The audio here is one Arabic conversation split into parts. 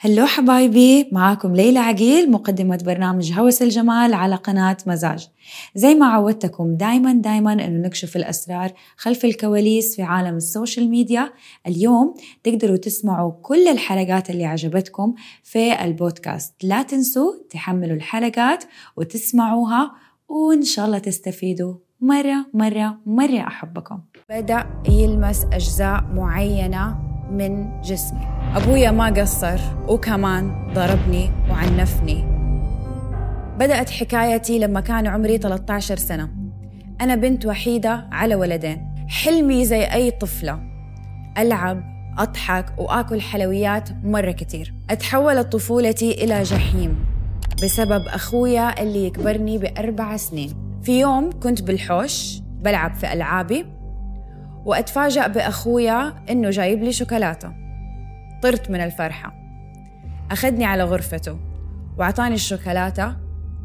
هلو حبايبي معاكم ليلى عقيل مقدمة برنامج هوس الجمال على قناة مزاج. زي ما عودتكم دايما دايما إنه نكشف الأسرار خلف الكواليس في عالم السوشيال ميديا. اليوم تقدروا تسمعوا كل الحلقات اللي عجبتكم في البودكاست. لا تنسوا تحملوا الحلقات وتسمعوها وإن شاء الله تستفيدوا. مرة مرة مرة أحبكم. بدأ يلمس أجزاء معينة من جسمي. أبويا ما قصر وكمان ضربني وعنفني. بدأت حكايتي لما كان عمري 13 سنة. أنا بنت وحيدة على ولدين. حلمي زي أي طفلة. ألعب أضحك وآكل حلويات مرة كتير. أتحولت طفولتي إلى جحيم بسبب أخويا اللي يكبرني بأربع سنين. في يوم كنت بالحوش بلعب في ألعابي. وأتفاجأ بأخويا إنه جايب لي شوكولاتة. طرت من الفرحة. أخذني على غرفته وأعطاني الشوكولاتة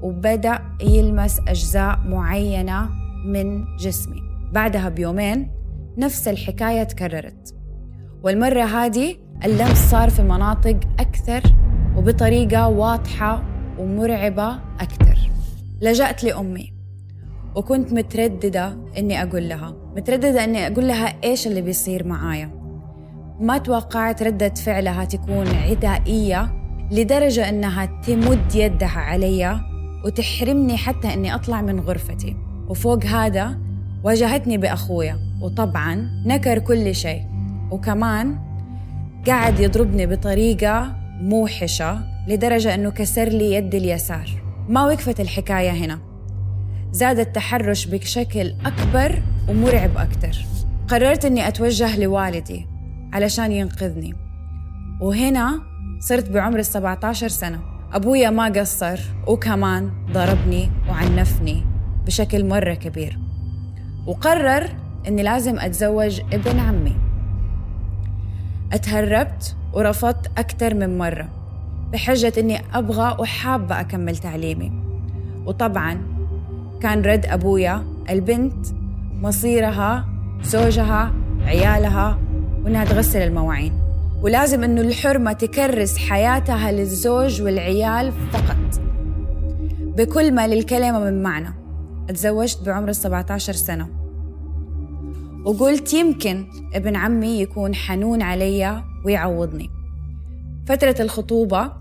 وبدأ يلمس أجزاء معينة من جسمي. بعدها بيومين نفس الحكاية تكررت. والمرة هذه اللمس صار في مناطق أكثر وبطريقة واضحة ومرعبة أكثر. لجأت لأمي وكنت مترددة إني أقول لها مترددة إني أقول لها إيش اللي بيصير معايا. ما توقعت ردة فعلها تكون عدائية لدرجة إنها تمد يدها علي وتحرمني حتى إني أطلع من غرفتي. وفوق هذا واجهتني بأخويا وطبعا نكر كل شيء. وكمان قعد يضربني بطريقة موحشة لدرجة أنه كسر لي يدي اليسار. ما وقفت الحكاية هنا. زاد التحرش بشكل أكبر ومرعب أكثر قررت أني أتوجه لوالدي علشان ينقذني. وهنا صرت بعمر ال 17 سنة. أبويا ما قصر وكمان ضربني وعنفني بشكل مرة كبير. وقرر أني لازم أتزوج ابن عمي. أتهربت ورفضت أكثر من مرة بحجة أني أبغى وحابة أكمل تعليمي. وطبعا كان رد أبويا البنت مصيرها زوجها عيالها وإنها تغسل المواعين. ولازم إنه الحرمة تكرس حياتها للزوج والعيال فقط. بكل ما للكلمة من معنى. اتزوجت بعمر 17 سنة. وقلت يمكن ابن عمي يكون حنون علي ويعوضني. فترة الخطوبة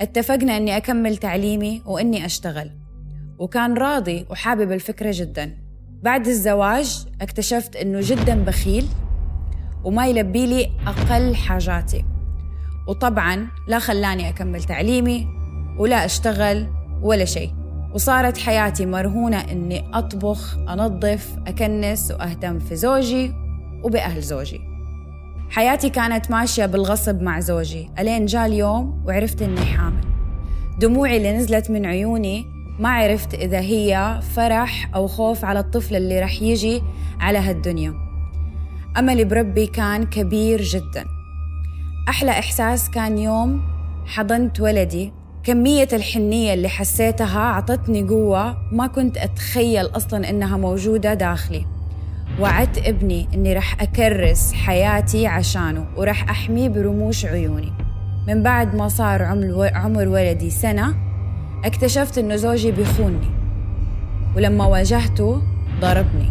اتفقنا إني أكمل تعليمي وإني أشتغل. وكان راضي وحابب الفكرة جدا. بعد الزواج اكتشفت إنه جدا بخيل وما يلبي لي أقل حاجاتي. وطبعا لا خلاني أكمل تعليمي ولا أشتغل ولا شيء. وصارت حياتي مرهونة إني أطبخ أنظف أكنس وأهتم في زوجي وبأهل زوجي. حياتي كانت ماشية بالغصب مع زوجي. ألين جاء اليوم وعرفت إني حامل. دموعي اللي نزلت من عيوني ما عرفت إذا هي فرح أو خوف على الطفل اللي رح يجي على هالدنيا. أملي بربي كان كبير جدا. أحلى إحساس كان يوم حضنت ولدي. كمية الحنية اللي حسيتها عطتني قوة ما كنت أتخيل أصلا إنها موجودة داخلي. وعدت ابني إني رح أكرس حياتي عشانه ورح أحميه برموش عيوني. من بعد ما صار عمر ولدي سنة اكتشفت إنه زوجي بيخونني ولما واجهته ضربني.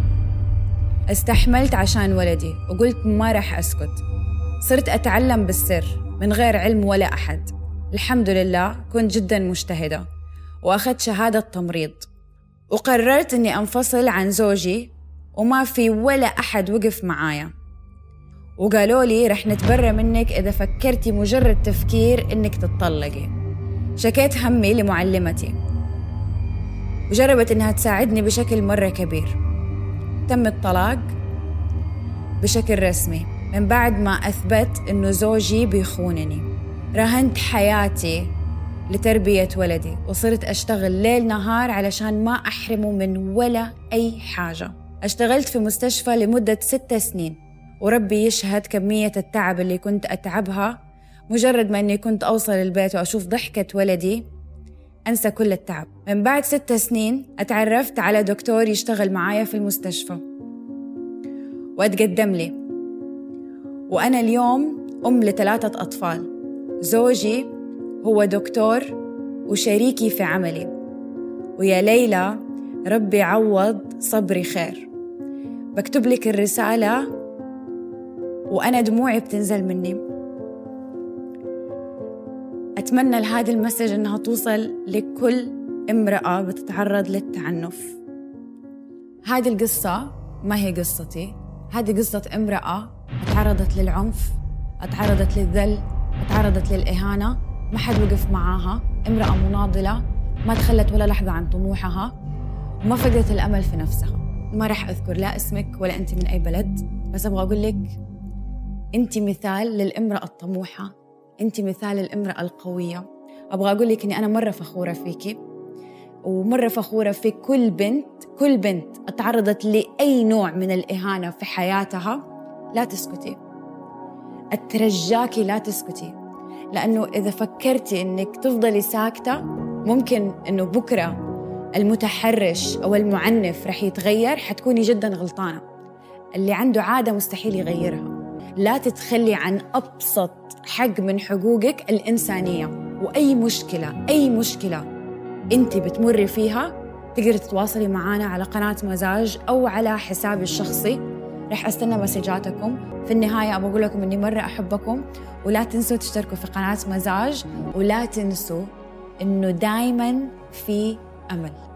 استحملت عشان ولدي وقلت ما رح أسكت. صرت أتعلم بالسر من غير علم ولا أحد. الحمد لله كنت جدا مجتهدة وأخذت شهادة تمريض. وقررت أني أنفصل عن زوجي وما في ولا أحد وقف معايا. وقالوا لي رح نتبرى منك إذا فكرتي مجرد تفكير إنك تتطلقي. شكيت همي لمعلمتي وجربت إنها تساعدني بشكل مرة كبير. تم الطلاق بشكل رسمي من بعد ما أثبت إنه زوجي بيخونني. رهنت حياتي لتربية ولدي وصرت أشتغل ليل نهار علشان ما أحرمه من ولا أي حاجة. أشتغلت في مستشفى لمدة ستة سنين وربي يشهد كمية التعب اللي كنت أتعبها مجرد ما أني كنت أوصل البيت وأشوف ضحكة ولدي أنسى كل التعب. من بعد ستة سنين أتعرفت على دكتور يشتغل معايا في المستشفى. وأتقدم لي. وأنا اليوم أم لثلاثة أطفال. زوجي هو دكتور وشريكي في عملي. ويا ليلى ربي عوض صبري خير. بكتب لك الرسالة وأنا دموعي بتنزل مني. أتمنى لهذه المسج إنها توصل لكل امرأة بتتعرض للتعنف. هذه القصة ما هي قصتي. هذه قصة امرأة تعرضت للعنف تعرضت للذل تعرضت للإهانة. ما حد وقف معاها. امرأة مناضلة ما تخلت ولا لحظة عن طموحها. وما فقدت الأمل في نفسها. ما راح أذكر لا اسمك ولا أنت من أي بلد. بس أبغى أقول لك أنت مثال للامرأة الطموحة. أنت مثال الإمرأة القوية. أبغى أقول لك أني أنا مرة فخورة فيكي ومرة فخورة في كل بنت كل بنت تعرضت لأي نوع من الإهانة في حياتها لا تسكتي. أترجاكي لا تسكتي لأنه إذا فكرتي إنك تفضلي ساكتة ممكن إنه بكرة المتحرش أو المعنف رح يتغير حتكوني جدا غلطانة. اللي عنده عادة مستحيل يغيرها. لا تتخلي عن أبسط حق من حقوقك الإنسانية. وأي مشكلة أي مشكلة أنت بتمري فيها تقدري تتواصلي معنا على قناة مزاج أو على حسابي الشخصي. رح أستنى مسجاتكم. في النهاية أبغى أقول لكم إني مرة أحبكم. ولا تنسوا تشتركوا في قناة مزاج. ولا تنسوا إنه دايما في أمل.